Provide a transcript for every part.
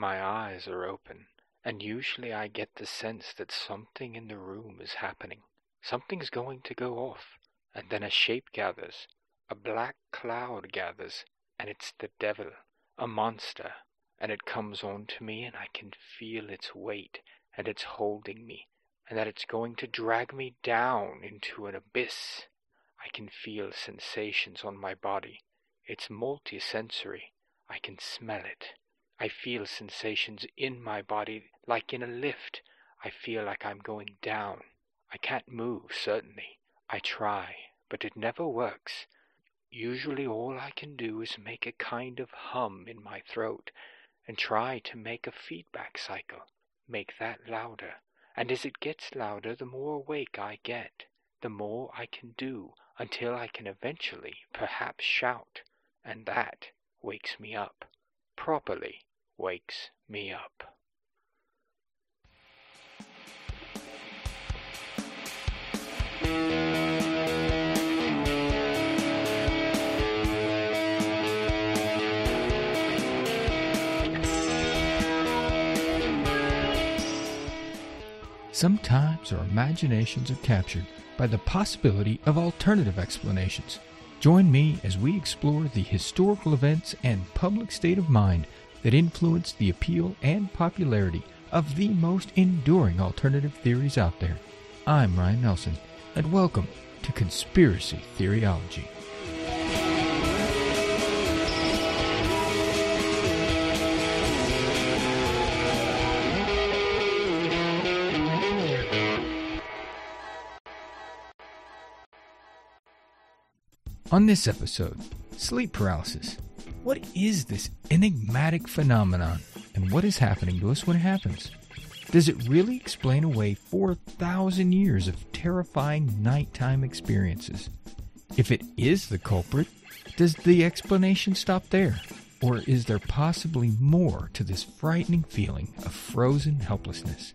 My eyes are open, and usually I get the sense that something in the room is happening. Something's going to go off, and then a shape gathers, a black cloud gathers, and it's the devil, a monster, and it comes on to me, and I can feel its weight, and it's holding me, and that it's going to drag me down into an abyss. I can feel sensations on my body. It's multisensory. I can smell it. I feel sensations in my body like in a lift. I feel like I'm going down. I can't move, certainly. I try, but it never works. Usually all I can do is make a kind of hum in my throat and try to make a feedback cycle, make that louder. And as it gets louder, the more awake I get, the more I can do until I can eventually perhaps shout, and that wakes me up, properly wakes me up. Sometimes our imaginations are captured by the possibility of alternative explanations. Join me as we explore the historical events and public state of mind that influenced the appeal and popularity of the most enduring alternative theories out there. I'm Ryan Nelson, and welcome to Conspiracy Theoryology. On this episode, sleep paralysis. What is this enigmatic phenomenon, and what is happening to us when it happens? Does it really explain away 4,000 years of terrifying nighttime experiences? If it is the culprit, does the explanation stop there? Or is there possibly more to this frightening feeling of frozen helplessness?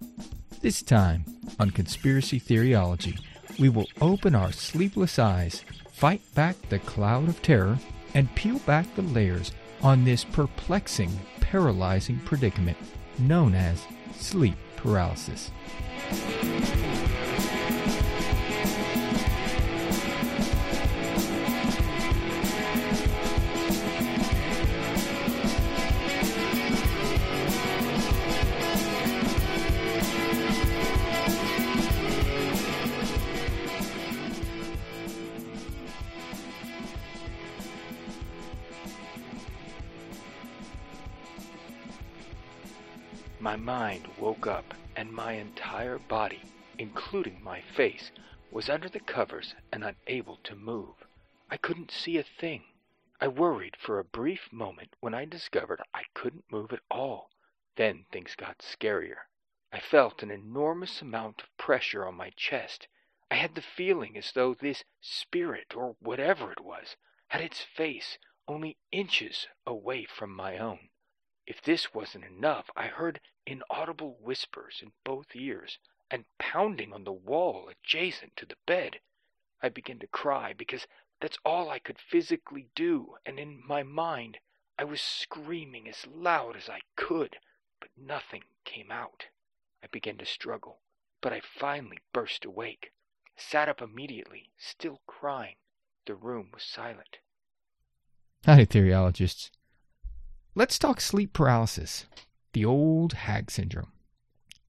This time on Conspiracy Theoryology, we will open our sleepless eyes fight back the cloud of terror, and peel back the layers on this perplexing, paralyzing predicament known as sleep paralysis. Body, including my face, was under the covers and unable to move. I couldn't see a thing. I worried for a brief moment when I discovered I couldn't move at all. Then things got scarier. I felt an enormous amount of pressure on my chest. I had the feeling as though this spirit, or whatever it was, had its face only inches away from my own. If this wasn't enough, I heard inaudible whispers in both ears and pounding on the wall adjacent to the bed. I began to cry because that's all I could physically do, and in my mind I was screaming as loud as I could, but nothing came out. I began to struggle, but I finally burst awake, sat up immediately, still crying. The room was silent. Howdy, theoryologists. Let's talk sleep paralysis, the old hag syndrome.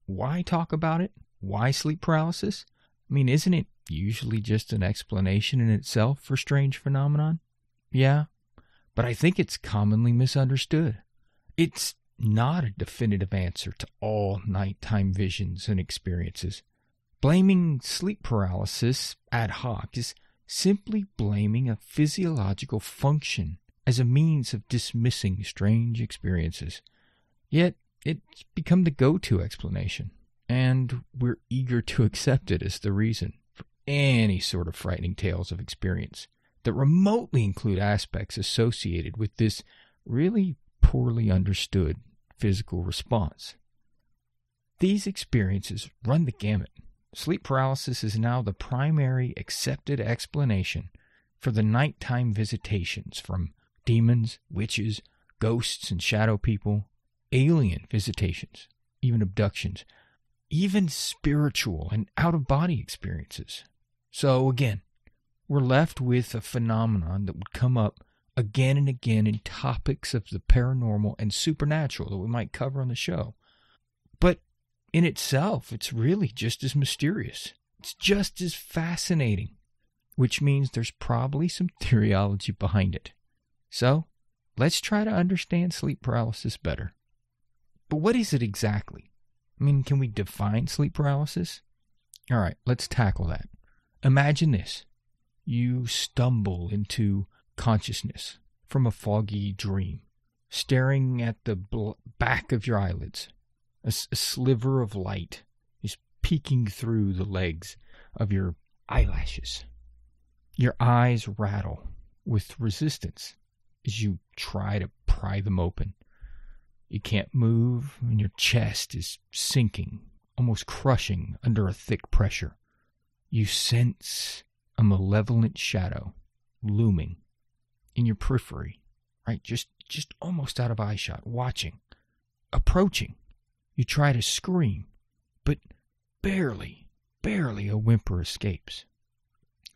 Why talk about it? Why sleep paralysis? I mean, isn't it usually just an explanation in itself for strange phenomenon? Yeah, but I think it's commonly misunderstood. It's not a definitive answer to all nighttime visions and experiences. Blaming sleep paralysis ad hoc is simply blaming a physiological function as a means of dismissing strange experiences. Yet, it's become the go to explanation, and we're eager to accept it as the reason for any sort of frightening tales of experience that remotely include aspects associated with this really poorly understood physical response. These experiences run the gamut. Sleep paralysis is now the primary accepted explanation for the nighttime visitations from demons, witches, ghosts, and shadow people. alien visitations, even abductions, even spiritual and out of body experiences. So, again, we're left with a phenomenon that would come up again and again in topics of the paranormal and supernatural that we might cover on the show. But in itself, it's really just as mysterious. It's just as fascinating, which means there's probably some theoryology behind it. So, let's try to understand sleep paralysis better. But what is it exactly? I mean, can we define sleep paralysis? All right, let's tackle that. Imagine this you stumble into consciousness from a foggy dream, staring at the bl- back of your eyelids. A, s- a sliver of light is peeking through the legs of your eyelashes. Your eyes rattle with resistance as you try to pry them open. You can't move, and your chest is sinking, almost crushing under a thick pressure. You sense a malevolent shadow looming in your periphery, right? Just just almost out of eyeshot, watching, approaching. You try to scream, but barely, barely a whimper escapes.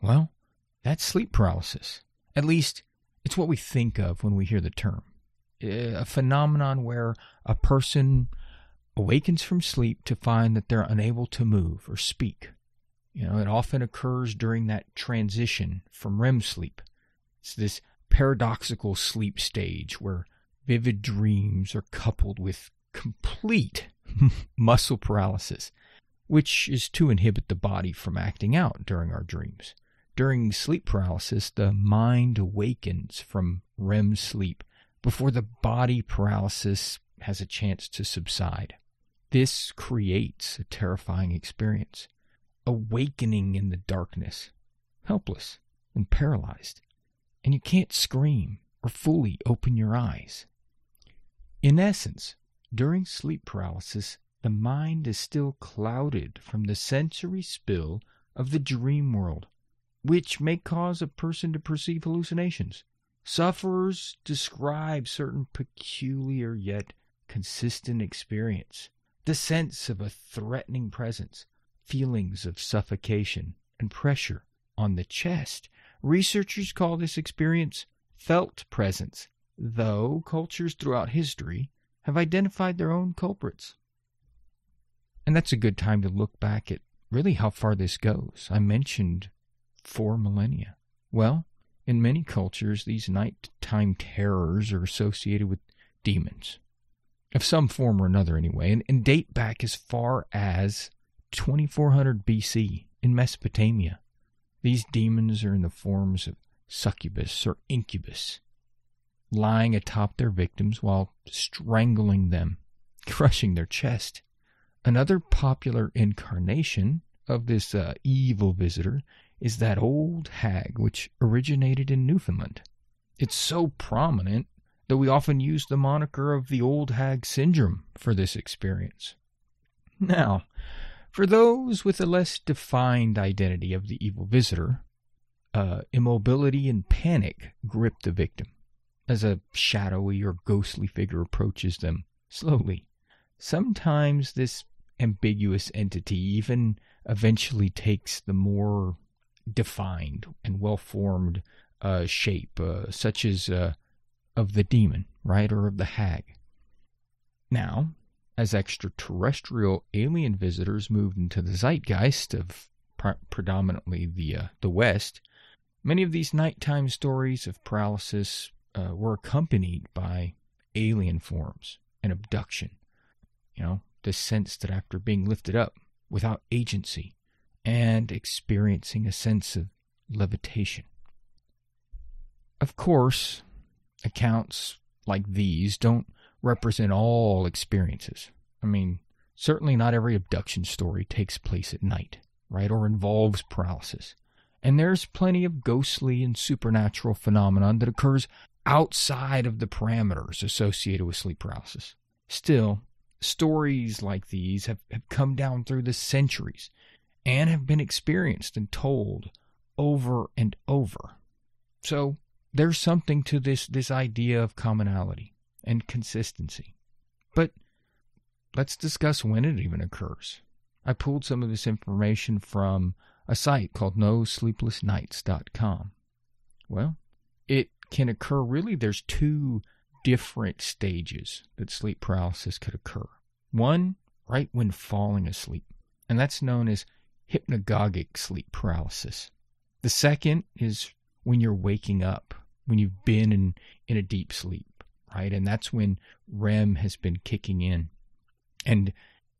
Well, that's sleep paralysis. At least, it's what we think of when we hear the term. Uh, a phenomenon where a person awakens from sleep to find that they're unable to move or speak. You know, it often occurs during that transition from REM sleep. It's this paradoxical sleep stage where vivid dreams are coupled with complete muscle paralysis, which is to inhibit the body from acting out during our dreams. During sleep paralysis, the mind awakens from REM sleep before the body paralysis has a chance to subside. This creates a terrifying experience, awakening in the darkness, helpless and paralyzed, and you can't scream or fully open your eyes. In essence, during sleep paralysis, the mind is still clouded from the sensory spill of the dream world, which may cause a person to perceive hallucinations. Sufferers describe certain peculiar yet consistent experience, the sense of a threatening presence, feelings of suffocation and pressure on the chest. Researchers call this experience felt presence, though cultures throughout history have identified their own culprits. And that's a good time to look back at really how far this goes. I mentioned four millennia. Well, in many cultures, these nighttime terrors are associated with demons, of some form or another, anyway, and, and date back as far as 2400 BC in Mesopotamia. These demons are in the forms of succubus or incubus, lying atop their victims while strangling them, crushing their chest. Another popular incarnation of this uh, evil visitor is that old hag which originated in Newfoundland. It's so prominent that we often use the moniker of the old hag syndrome for this experience. Now, for those with a less defined identity of the evil visitor, uh, immobility and panic grip the victim as a shadowy or ghostly figure approaches them slowly. Sometimes this ambiguous entity even eventually takes the more defined and well formed uh, shape, uh, such as uh, of the demon, right, or of the hag. Now, as extraterrestrial alien visitors moved into the zeitgeist of pre- predominantly the uh, the West, many of these nighttime stories of paralysis uh, were accompanied by alien forms and abduction. You know, the sense that after being lifted up without agency and experiencing a sense of levitation. Of course, accounts like these don't represent all experiences. I mean, certainly not every abduction story takes place at night, right, or involves paralysis. And there's plenty of ghostly and supernatural phenomenon that occurs outside of the parameters associated with sleep paralysis. Still, stories like these have, have come down through the centuries and have been experienced and told over and over. So there's something to this this idea of commonality and consistency. But let's discuss when it even occurs. I pulled some of this information from a site called NoSleeplessNights.com. Well, it can occur really, there's two different stages that sleep paralysis could occur. One, right when falling asleep, and that's known as hypnagogic sleep paralysis. The second is when you're waking up, when you've been in, in a deep sleep, right? And that's when REM has been kicking in. And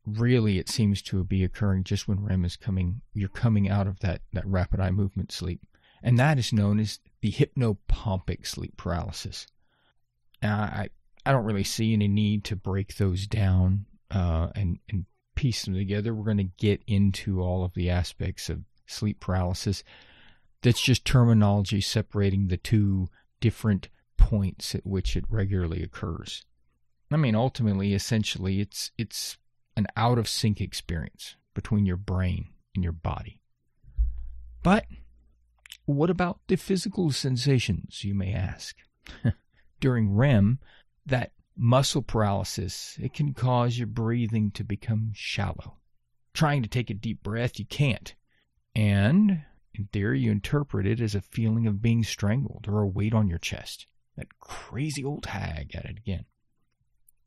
really it seems to be occurring just when REM is coming you're coming out of that, that rapid eye movement sleep. And that is known as the hypnopompic sleep paralysis. Now, I I don't really see any need to break those down uh, and and piece them together. We're going to get into all of the aspects of sleep paralysis. That's just terminology separating the two different points at which it regularly occurs. I mean, ultimately, essentially, it's it's an out of sync experience between your brain and your body. But what about the physical sensations, you may ask? During REM, that muscle paralysis, it can cause your breathing to become shallow. Trying to take a deep breath, you can't. And in theory, you interpret it as a feeling of being strangled or a weight on your chest. That crazy old hag at it again.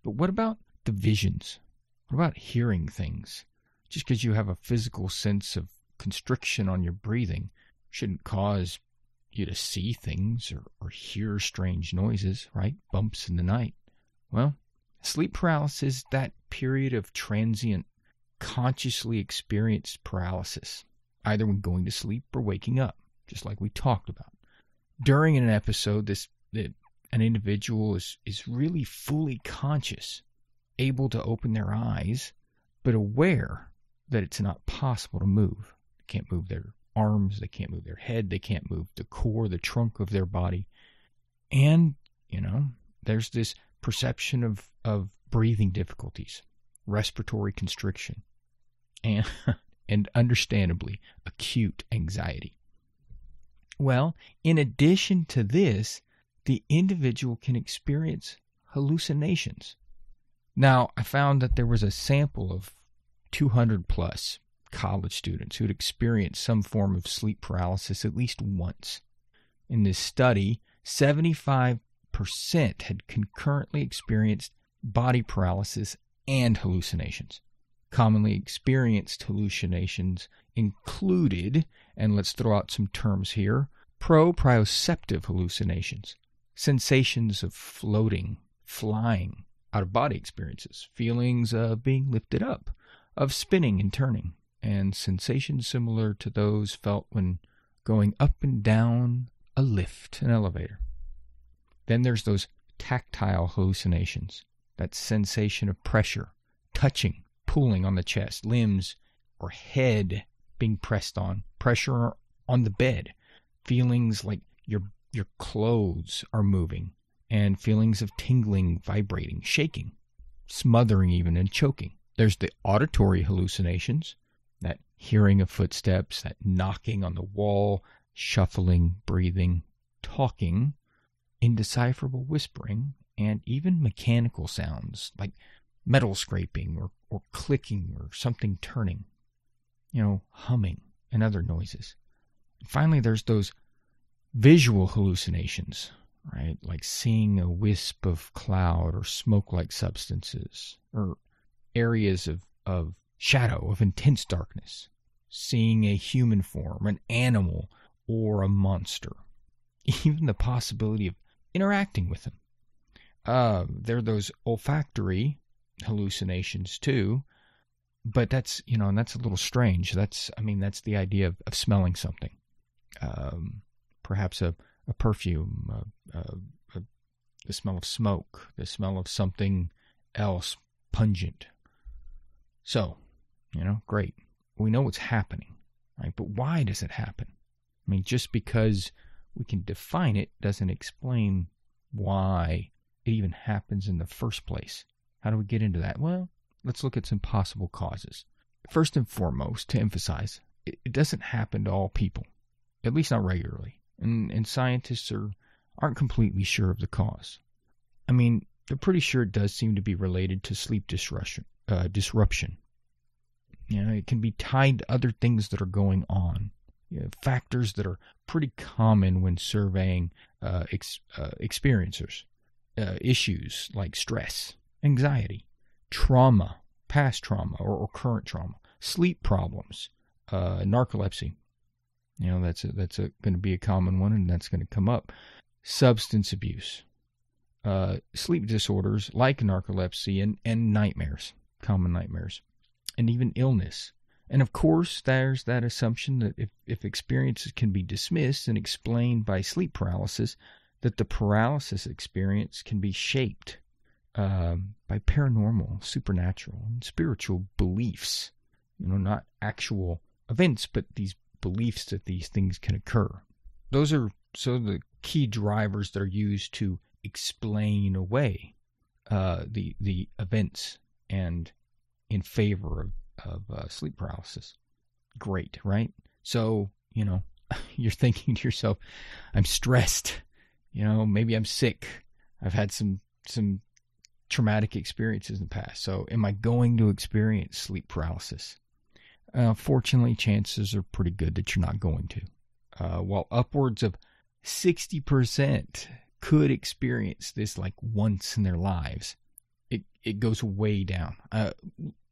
But what about the visions? What about hearing things? Just because you have a physical sense of constriction on your breathing shouldn't cause you to see things or, or hear strange noises, right? Bumps in the night. Well, sleep paralysis, is that period of transient, consciously experienced paralysis, either when going to sleep or waking up, just like we talked about. During an episode, this that an individual is, is really fully conscious able to open their eyes, but aware that it's not possible to move. They can't move their arms, they can't move their head, they can't move the core, the trunk of their body. And, you know, there's this perception of, of breathing difficulties, respiratory constriction, and, and understandably, acute anxiety. Well, in addition to this, the individual can experience hallucinations. Now, I found that there was a sample of 200 plus college students who had experienced some form of sleep paralysis at least once. In this study, 75% had concurrently experienced body paralysis and hallucinations. Commonly experienced hallucinations included, and let's throw out some terms here, proprioceptive hallucinations, sensations of floating, flying, out of body experiences, feelings of being lifted up, of spinning and turning, and sensations similar to those felt when going up and down a lift, an elevator. Then there's those tactile hallucinations, that sensation of pressure, touching, pulling on the chest, limbs or head being pressed on, pressure on the bed, feelings like your your clothes are moving, and feelings of tingling, vibrating, shaking, smothering even, and choking. There's the auditory hallucinations, that hearing of footsteps, that knocking on the wall, shuffling, breathing, talking, indecipherable whispering, and even mechanical sounds like metal scraping or, or clicking or something turning, you know, humming and other noises. And finally, there's those visual hallucinations right? Like seeing a wisp of cloud or smoke like substances, or areas of, of shadow, of intense darkness, seeing a human form, an animal, or a monster, even the possibility of interacting with them. Uh, there are those olfactory hallucinations too, but that's you know, and that's a little strange. That's I mean, that's the idea of, of smelling something, um, perhaps a a perfume, a, a, the smell of smoke, the smell of something else pungent. So, you know, great. We know what's happening, right? But why does it happen? I mean, just because we can define it doesn't explain why it even happens in the first place. How do we get into that? Well, let's look at some possible causes. First and foremost, to emphasize, it, doesn't happen to all people, at least not regularly and, and scientists are aren't completely sure of the cause. I mean, they're pretty sure it does seem to be related to sleep disruption. Uh, disruption. You know, it can be tied to other things that are going on. You know, factors that are pretty common when surveying uh, ex, uh, experiencers. Uh, issues like stress, anxiety, trauma, past trauma or, or current trauma, sleep problems, uh, narcolepsy. You know, that's a, that's going to be a common one, and that's going to come up. Substance abuse, uh, sleep disorders like narcolepsy, and, and nightmares, common nightmares, and even illness. And of course, there's that assumption that if, if experiences can be dismissed and explained by sleep paralysis, that the paralysis experience can be shaped um, by paranormal, supernatural, and spiritual beliefs. You know, not actual events, but these beliefs that these things can occur. Those are so the key drivers that are used to explain away uh, the the events and in favor of, of uh, sleep paralysis. Great, right? So you know, you're thinking to yourself, "I'm stressed. You know, maybe I'm sick. I've had some some traumatic experiences in the past. So, am I going to experience sleep paralysis? Uh, fortunately, chances are pretty good that you're not going to. Uh, while upwards of 60% could experience this like once in their lives, it, it goes way down. Uh,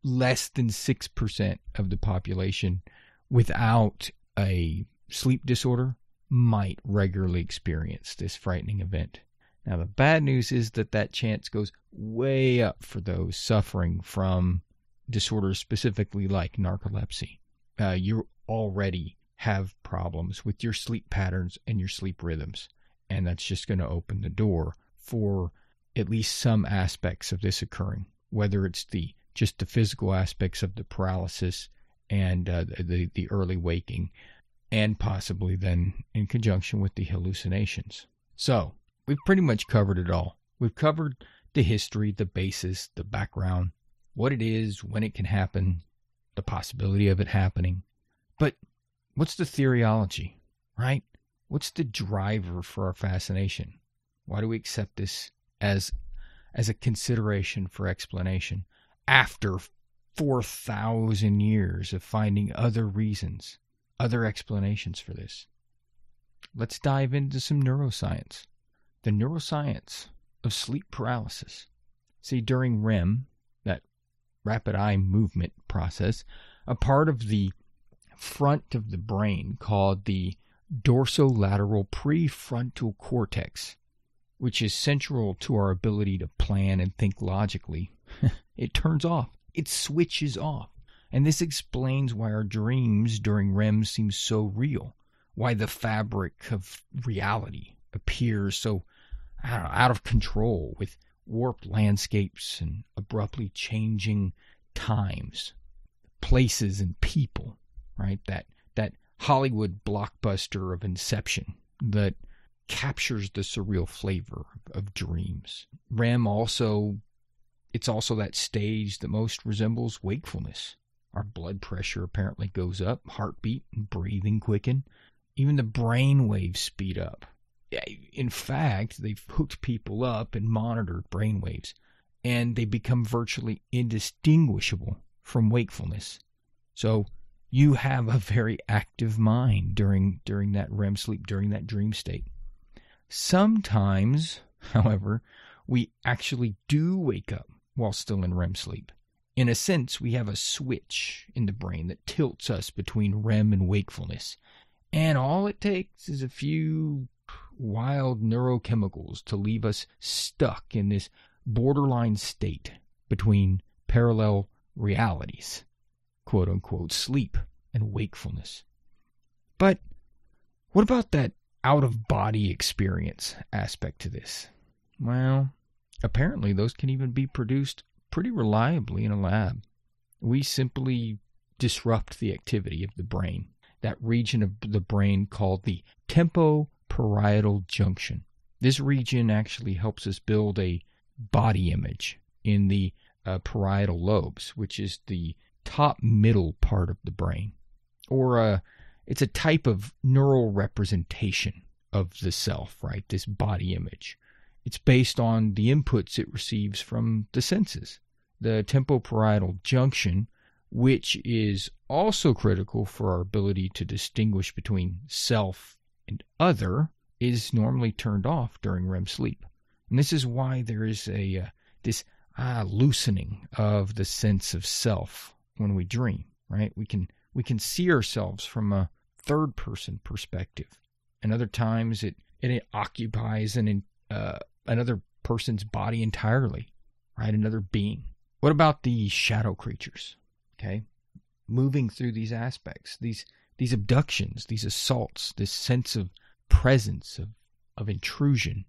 less than 6% of the population without a sleep disorder might regularly experience this frightening event. Now, the bad news is that that chance goes way up for those suffering from disorders specifically like narcolepsy. Uh, you already have problems with your sleep patterns and your sleep rhythms, and that's just going to open the door for at least some aspects of this occurring, whether it's the just the physical aspects of the paralysis and uh, the the early waking, and possibly then in conjunction with the hallucinations. So we've pretty much covered it all. We've covered the history, the basis, the background, what it is, when it can happen, the possibility of it happening. But what's the theoryology, right? What's the driver for our fascination? Why do we accept this as as a consideration for explanation after 4,000 years of finding other reasons, other explanations for this? Let's dive into some neuroscience the neuroscience of sleep paralysis. See, during REM, that rapid eye movement process, a part of the front of the brain called the dorsolateral prefrontal cortex, which is central to our ability to plan and think logically, it turns off. It switches off. And this explains why our dreams during REM seem so real, why the fabric of reality appears so know, out of control with warped landscapes and abruptly changing times, places and people, right? That that Hollywood blockbuster of Inception that captures the surreal flavor of dreams. REM also it's also that stage that most resembles wakefulness. Our blood pressure apparently goes up, heartbeat and breathing quicken, even the brain waves speed up in fact, they've hooked people up and monitored brain waves, and they become virtually indistinguishable from wakefulness. So you have a very active mind during during that REM sleep, during that dream state. Sometimes, however, we actually do wake up while still in REM sleep. In a sense, we have a switch in the brain that tilts us between REM and wakefulness. And all it takes is a few wild neurochemicals to leave us stuck in this borderline state between parallel realities, quote unquote, sleep and wakefulness. But what about that out of body experience aspect to this? Well, apparently those can even be produced pretty reliably in a lab. We simply disrupt the activity of the brain, that region of the brain called the tempo parietal junction. This region actually helps us build a body image in the uh, parietal lobes, which is the top middle part of the brain. Or uh, it's a type of neural representation of the self, right? This body image. It's based on the inputs it receives from the senses. The temporoparietal junction, which is also critical for our ability to distinguish between self and other, is normally turned off during REM sleep. And this is why there is a uh, this ah, loosening of the sense of self when we dream, right? We can we can see ourselves from a third person perspective. And other times it it occupies an uh, another person's body entirely, right? Another being. What about the shadow creatures? Okay, moving through these aspects, these these abductions, these assaults, this sense of presence of of intrusion.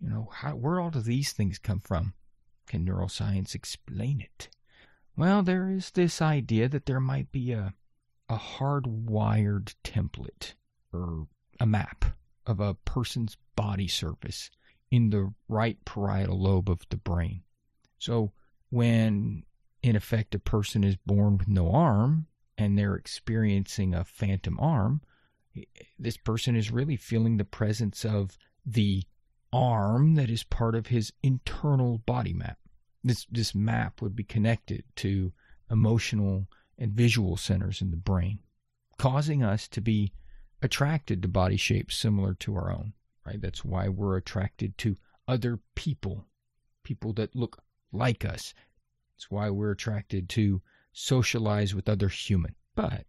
You know, how, where all do these things come from? Can neuroscience explain it? Well, there is this idea that there might be a a hardwired template or a map of a person's body surface in the right parietal lobe of the brain. So when in effect a person is born with no arm and they're experiencing a phantom arm, this person is really feeling the presence of the arm that is part of his internal body map. This this map would be connected to emotional and visual centers in the brain, causing us to be attracted to body shapes similar to our own. Right? That's why we're attracted to other people, people that look like us. It's why we're attracted to socialize with other human. But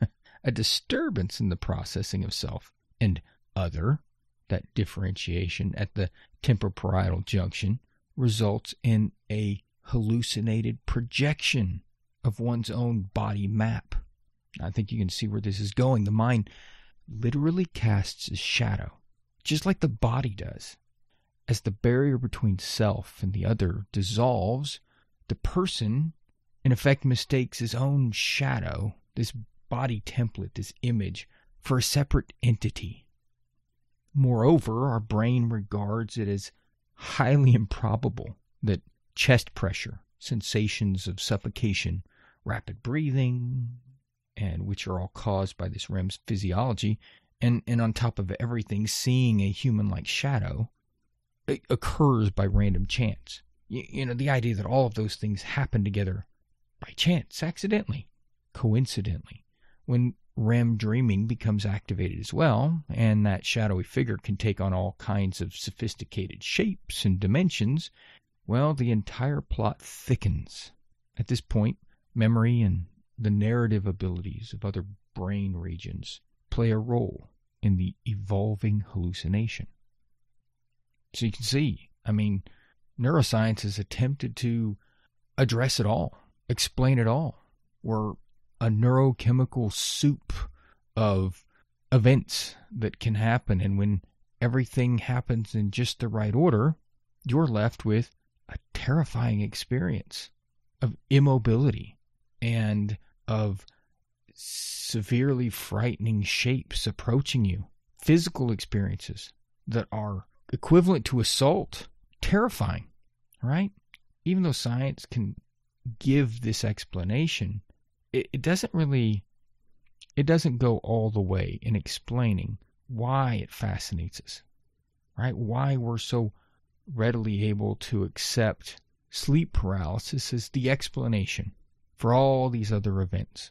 a disturbance in the processing of self and other that differentiation at the temporoparietal junction results in a hallucinated projection of one's own body map. I think you can see where this is going. The mind literally casts a shadow, just like the body does. As the barrier between self and the other dissolves, the person, in effect, mistakes his own shadow, this body template, this image, for a separate entity. Moreover, our brain regards it as highly improbable that chest pressure, sensations of suffocation, rapid breathing, and which are all caused by this REM's physiology, and, and on top of everything, seeing a human like shadow uh, occurs by random chance. You, you know, the idea that all of those things happen together by chance, accidentally, coincidentally. When REM dreaming becomes activated as well, and that shadowy figure can take on all kinds of sophisticated shapes and dimensions, well, the entire plot thickens. At this point, memory and the narrative abilities of other brain regions play a role in the evolving hallucination. So you can see, I mean, neuroscience has attempted to address it all, explain it all. We're a neurochemical soup of events that can happen. And when everything happens in just the right order, you're left with a terrifying experience of immobility and of severely frightening shapes approaching you, physical experiences that are equivalent to assault, terrifying, right? Even though science can give this explanation, it, it doesn't really it doesn't go all the way in explaining why it fascinates us right? Why we're so readily able to accept sleep paralysis as the explanation for all these other events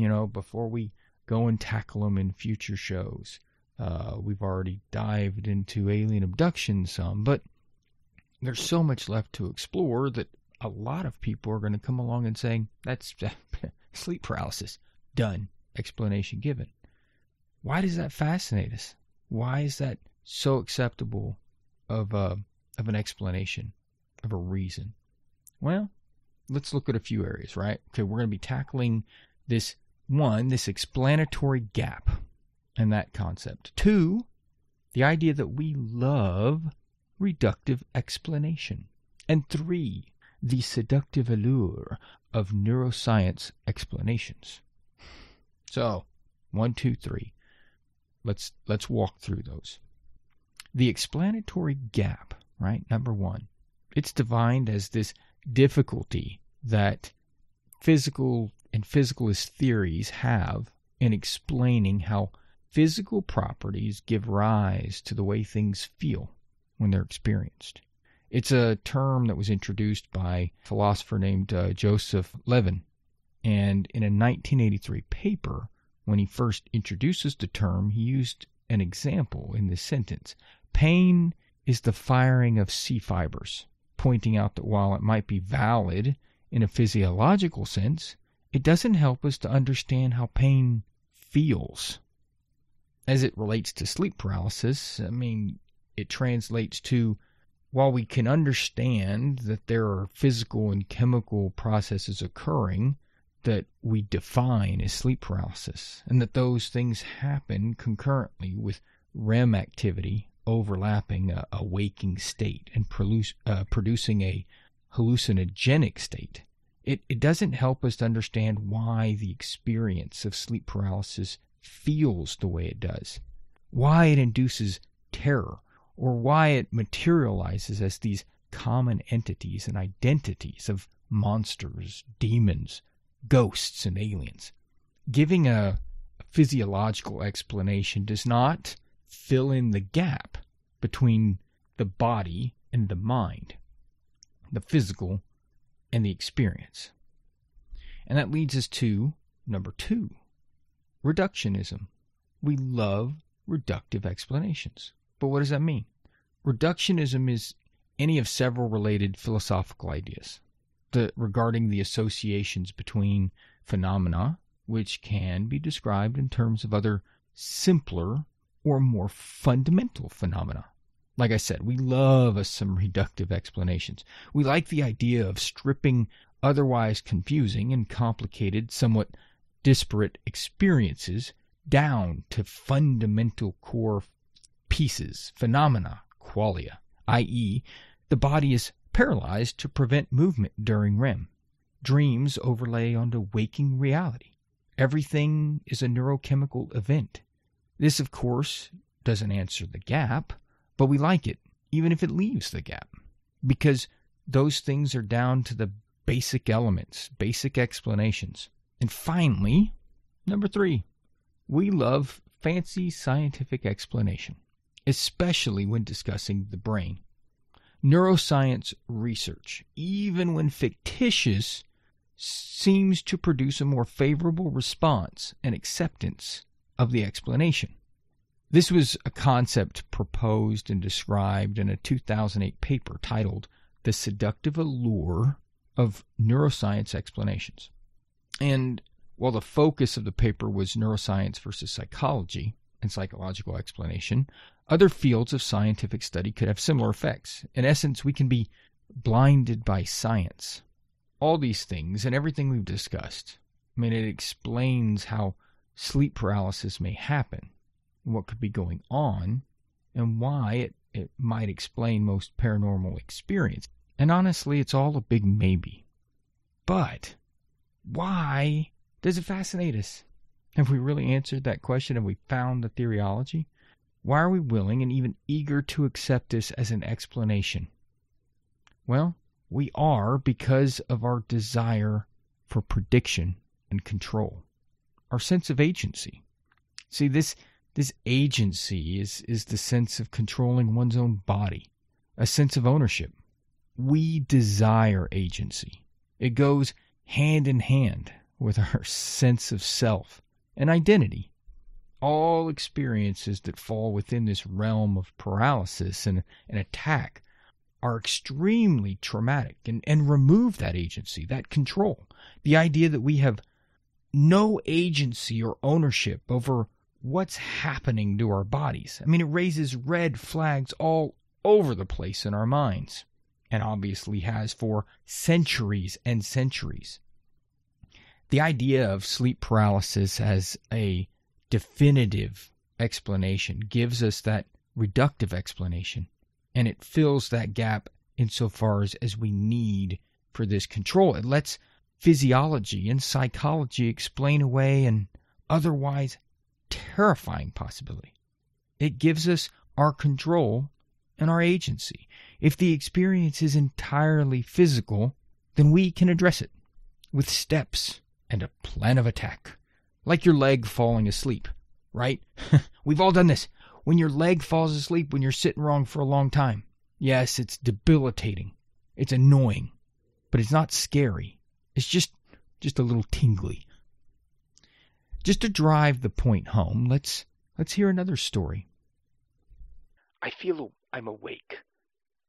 you know before we go and tackle them in future shows uh, we've already dived into alien abduction some but there's so much left to explore that a lot of people are going to come along and saying that's Sleep paralysis. Done. Explanation given. Why does that fascinate us? Why is that so acceptable of a, uh, of an explanation, of a reason? Well, let's look at a few areas, right? Okay, we're going to be tackling this one, this explanatory gap and that concept. Two, the idea that we love reductive explanation. And three, the seductive allure of neuroscience explanations. So, one, two, three. Let's let's walk through those. The explanatory gap, right? Number one, it's defined as this difficulty that physical and physicalist theories have in explaining how physical properties give rise to the way things feel. when they're experienced. It's a term that was introduced by a philosopher named uh, Joseph Levine. And in a 1983 paper, when he first introduces the term, he used an example in this sentence Pain is the firing of C fibers, pointing out that while it might be valid in a physiological sense, it doesn't help us to understand how pain feels. As it relates to sleep paralysis, I mean, it translates to while we can understand that there are physical and chemical processes occurring that we define as sleep paralysis, and that those things happen concurrently with REM activity overlapping a, a waking state and produce, uh, producing a hallucinogenic state. It, it doesn't help us to understand why the experience of sleep paralysis feels the way it does, why it induces terror, or why it materializes as these common entities and identities of monsters, demons, ghosts, and aliens. Giving a physiological explanation does not fill in the gap between the body and the mind, the physical and the experience. And that leads us to number two reductionism. We love reductive explanations. But what does that mean? Reductionism is any of several related philosophical ideas the, regarding the associations between phenomena, which can be described in terms of other simpler or more fundamental phenomena. Like I said, we love us some reductive explanations. We like the idea of stripping otherwise confusing and complicated, somewhat disparate experiences down to fundamental core pieces, phenomena, qualia, i.e., the body is paralyzed to prevent movement during REM. Dreams overlay onto waking reality. Everything is a neurochemical event. This, of course, doesn't answer the gap, but we like it, even if it leaves the gap, because those things are down to the basic elements, basic explanations. And finally, number three, we love fancy scientific explanation, especially when discussing the brain. Neuroscience research, even when fictitious, seems to produce a more favorable response and acceptance of the explanation. This was a concept proposed and described in a 2008 paper titled The Seductive Allure of Neuroscience Explanations. And while the focus of the paper was neuroscience versus psychology and psychological explanation, other fields of scientific study could have similar effects. In essence, we can be blinded by science. All these things and everything we've discussed, I mean, it explains how sleep paralysis may happen what could be going on and why it, it might explain most paranormal experience. And honestly, it's all a big maybe. But why does it fascinate us? Have we really answered that question? Have we found the theoryology? Why are we willing and even eager to accept this as an explanation? Well, we are because of our desire for prediction and control, our sense of agency. See, this this agency is, is the sense of controlling one's own body, a sense of ownership. We desire agency. It goes hand in hand with our sense of self and identity. All experiences that fall within this realm of paralysis and, and attack are extremely traumatic and, and remove that agency, that control. The idea that we have no agency or ownership over what's happening to our bodies. I mean, it raises red flags all over the place in our minds, and obviously has for centuries and centuries. The idea of sleep paralysis as a definitive explanation gives us that reductive explanation, and it fills that gap insofar as, as we need for this control. It lets physiology and psychology explain away an otherwise terrifying possibility. It gives us our control and our agency. If the experience is entirely physical, then we can address it with steps and a plan of attack. Like your leg falling asleep, right? We've all done this. When your leg falls asleep when you're sitting wrong for a long time, Yes, it's debilitating. It's annoying. But it's not scary. It's just just a little tingly. Just to drive the point home, let's let's hear another story. I feel I'm awake,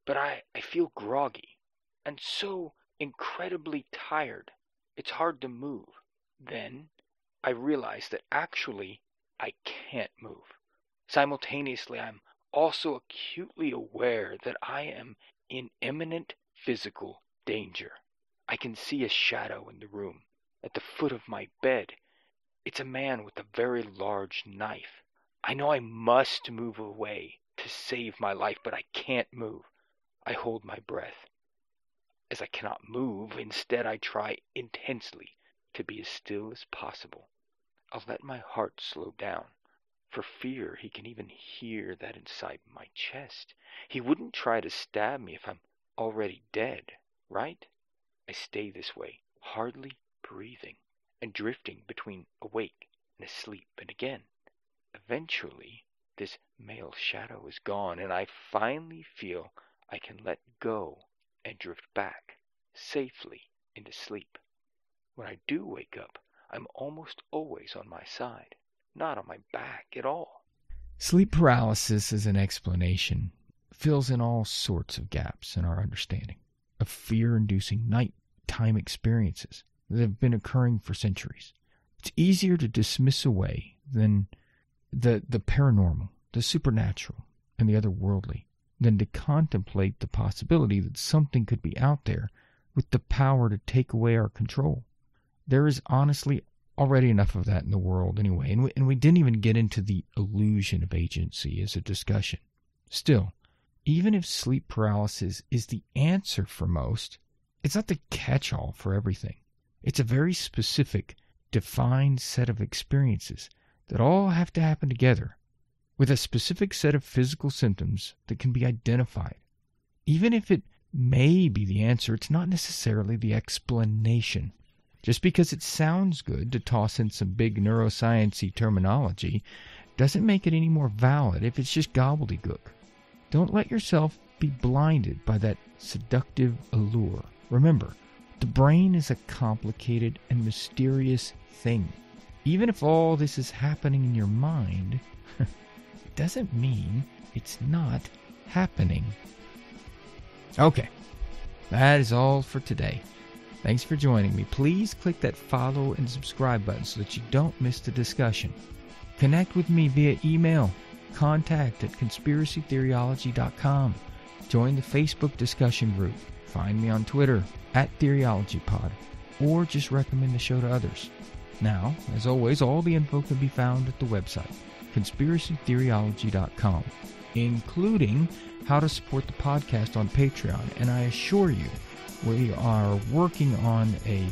but I, I feel groggy and so incredibly tired. It's hard to move. Then I realize that actually I can't move. Simultaneously, I'm also acutely aware that I am in imminent physical danger. I can see a shadow in the room, at the foot of my bed. It's a man with a very large knife. I know I must move away to save my life, but I can't move. I hold my breath. As I cannot move, instead I try intensely to be as still as possible. I'll let my heart slow down. For fear he can even hear that inside my chest. He wouldn't try to stab me if I'm already dead, right? I stay this way, hardly breathing, and drifting between awake and asleep, and again. Eventually, this male shadow is gone, and I finally feel I can let go and drift back safely into sleep. When I do wake up, I'm almost always on my side not on my back at all. Sleep paralysis as an explanation fills in all sorts of gaps in our understanding of fear inducing nighttime experiences that have been occurring for centuries. It's easier to dismiss away than the, the paranormal, the supernatural, and the otherworldly than to contemplate the possibility that something could be out there with the power to take away our control. There is honestly already enough of that in the world anyway. And we, and we didn't even get into the illusion of agency as a discussion. Still, even if sleep paralysis is the answer for most, it's not the catch all for everything. It's a very specific, defined set of experiences that all have to happen together with a specific set of physical symptoms that can be identified. Even if it may be the answer, it's not necessarily the explanation. Just because it sounds good to toss in some big neurosciency terminology doesn't make it any more valid if it's just gobbledygook. Don't let yourself be blinded by that seductive allure. Remember, the brain is a complicated and mysterious thing. Even if all this is happening in your mind, it doesn't mean it's not happening. Okay, that is all for today. Thanks for joining me. Please click that follow and subscribe button so that you don't miss the discussion. Connect with me via email, contact at conspiracytheoryology.com. Join the Facebook discussion group. Find me on Twitter at TheoryologyPod, or just recommend the show to others. Now, as always, all the info can be found at the website, conspiracytheoryology.com, including how to support the podcast on Patreon. And I assure you, we are working on a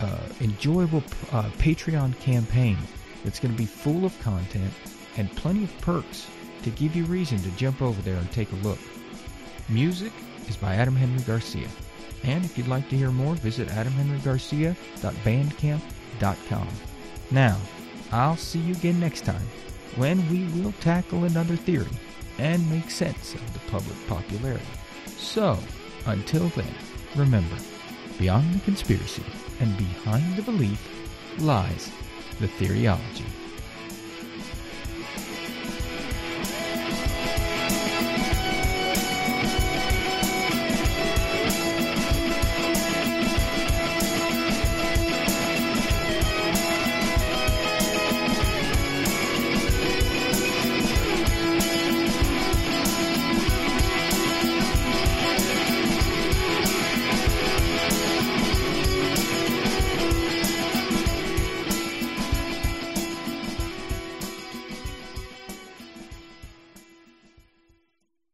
uh, enjoyable uh, Patreon campaign that's going to be full of content and plenty of perks to give you reason to jump over there and take a look. Music is by Adam Henry Garcia. And if you'd like to hear more, visit adamhenrygarcia.bandcamp.com. Now, I'll see you again next time when we will tackle another theory and make sense of the public popularity. So, until then, Remember, beyond the conspiracy and behind the belief lies the theoryology.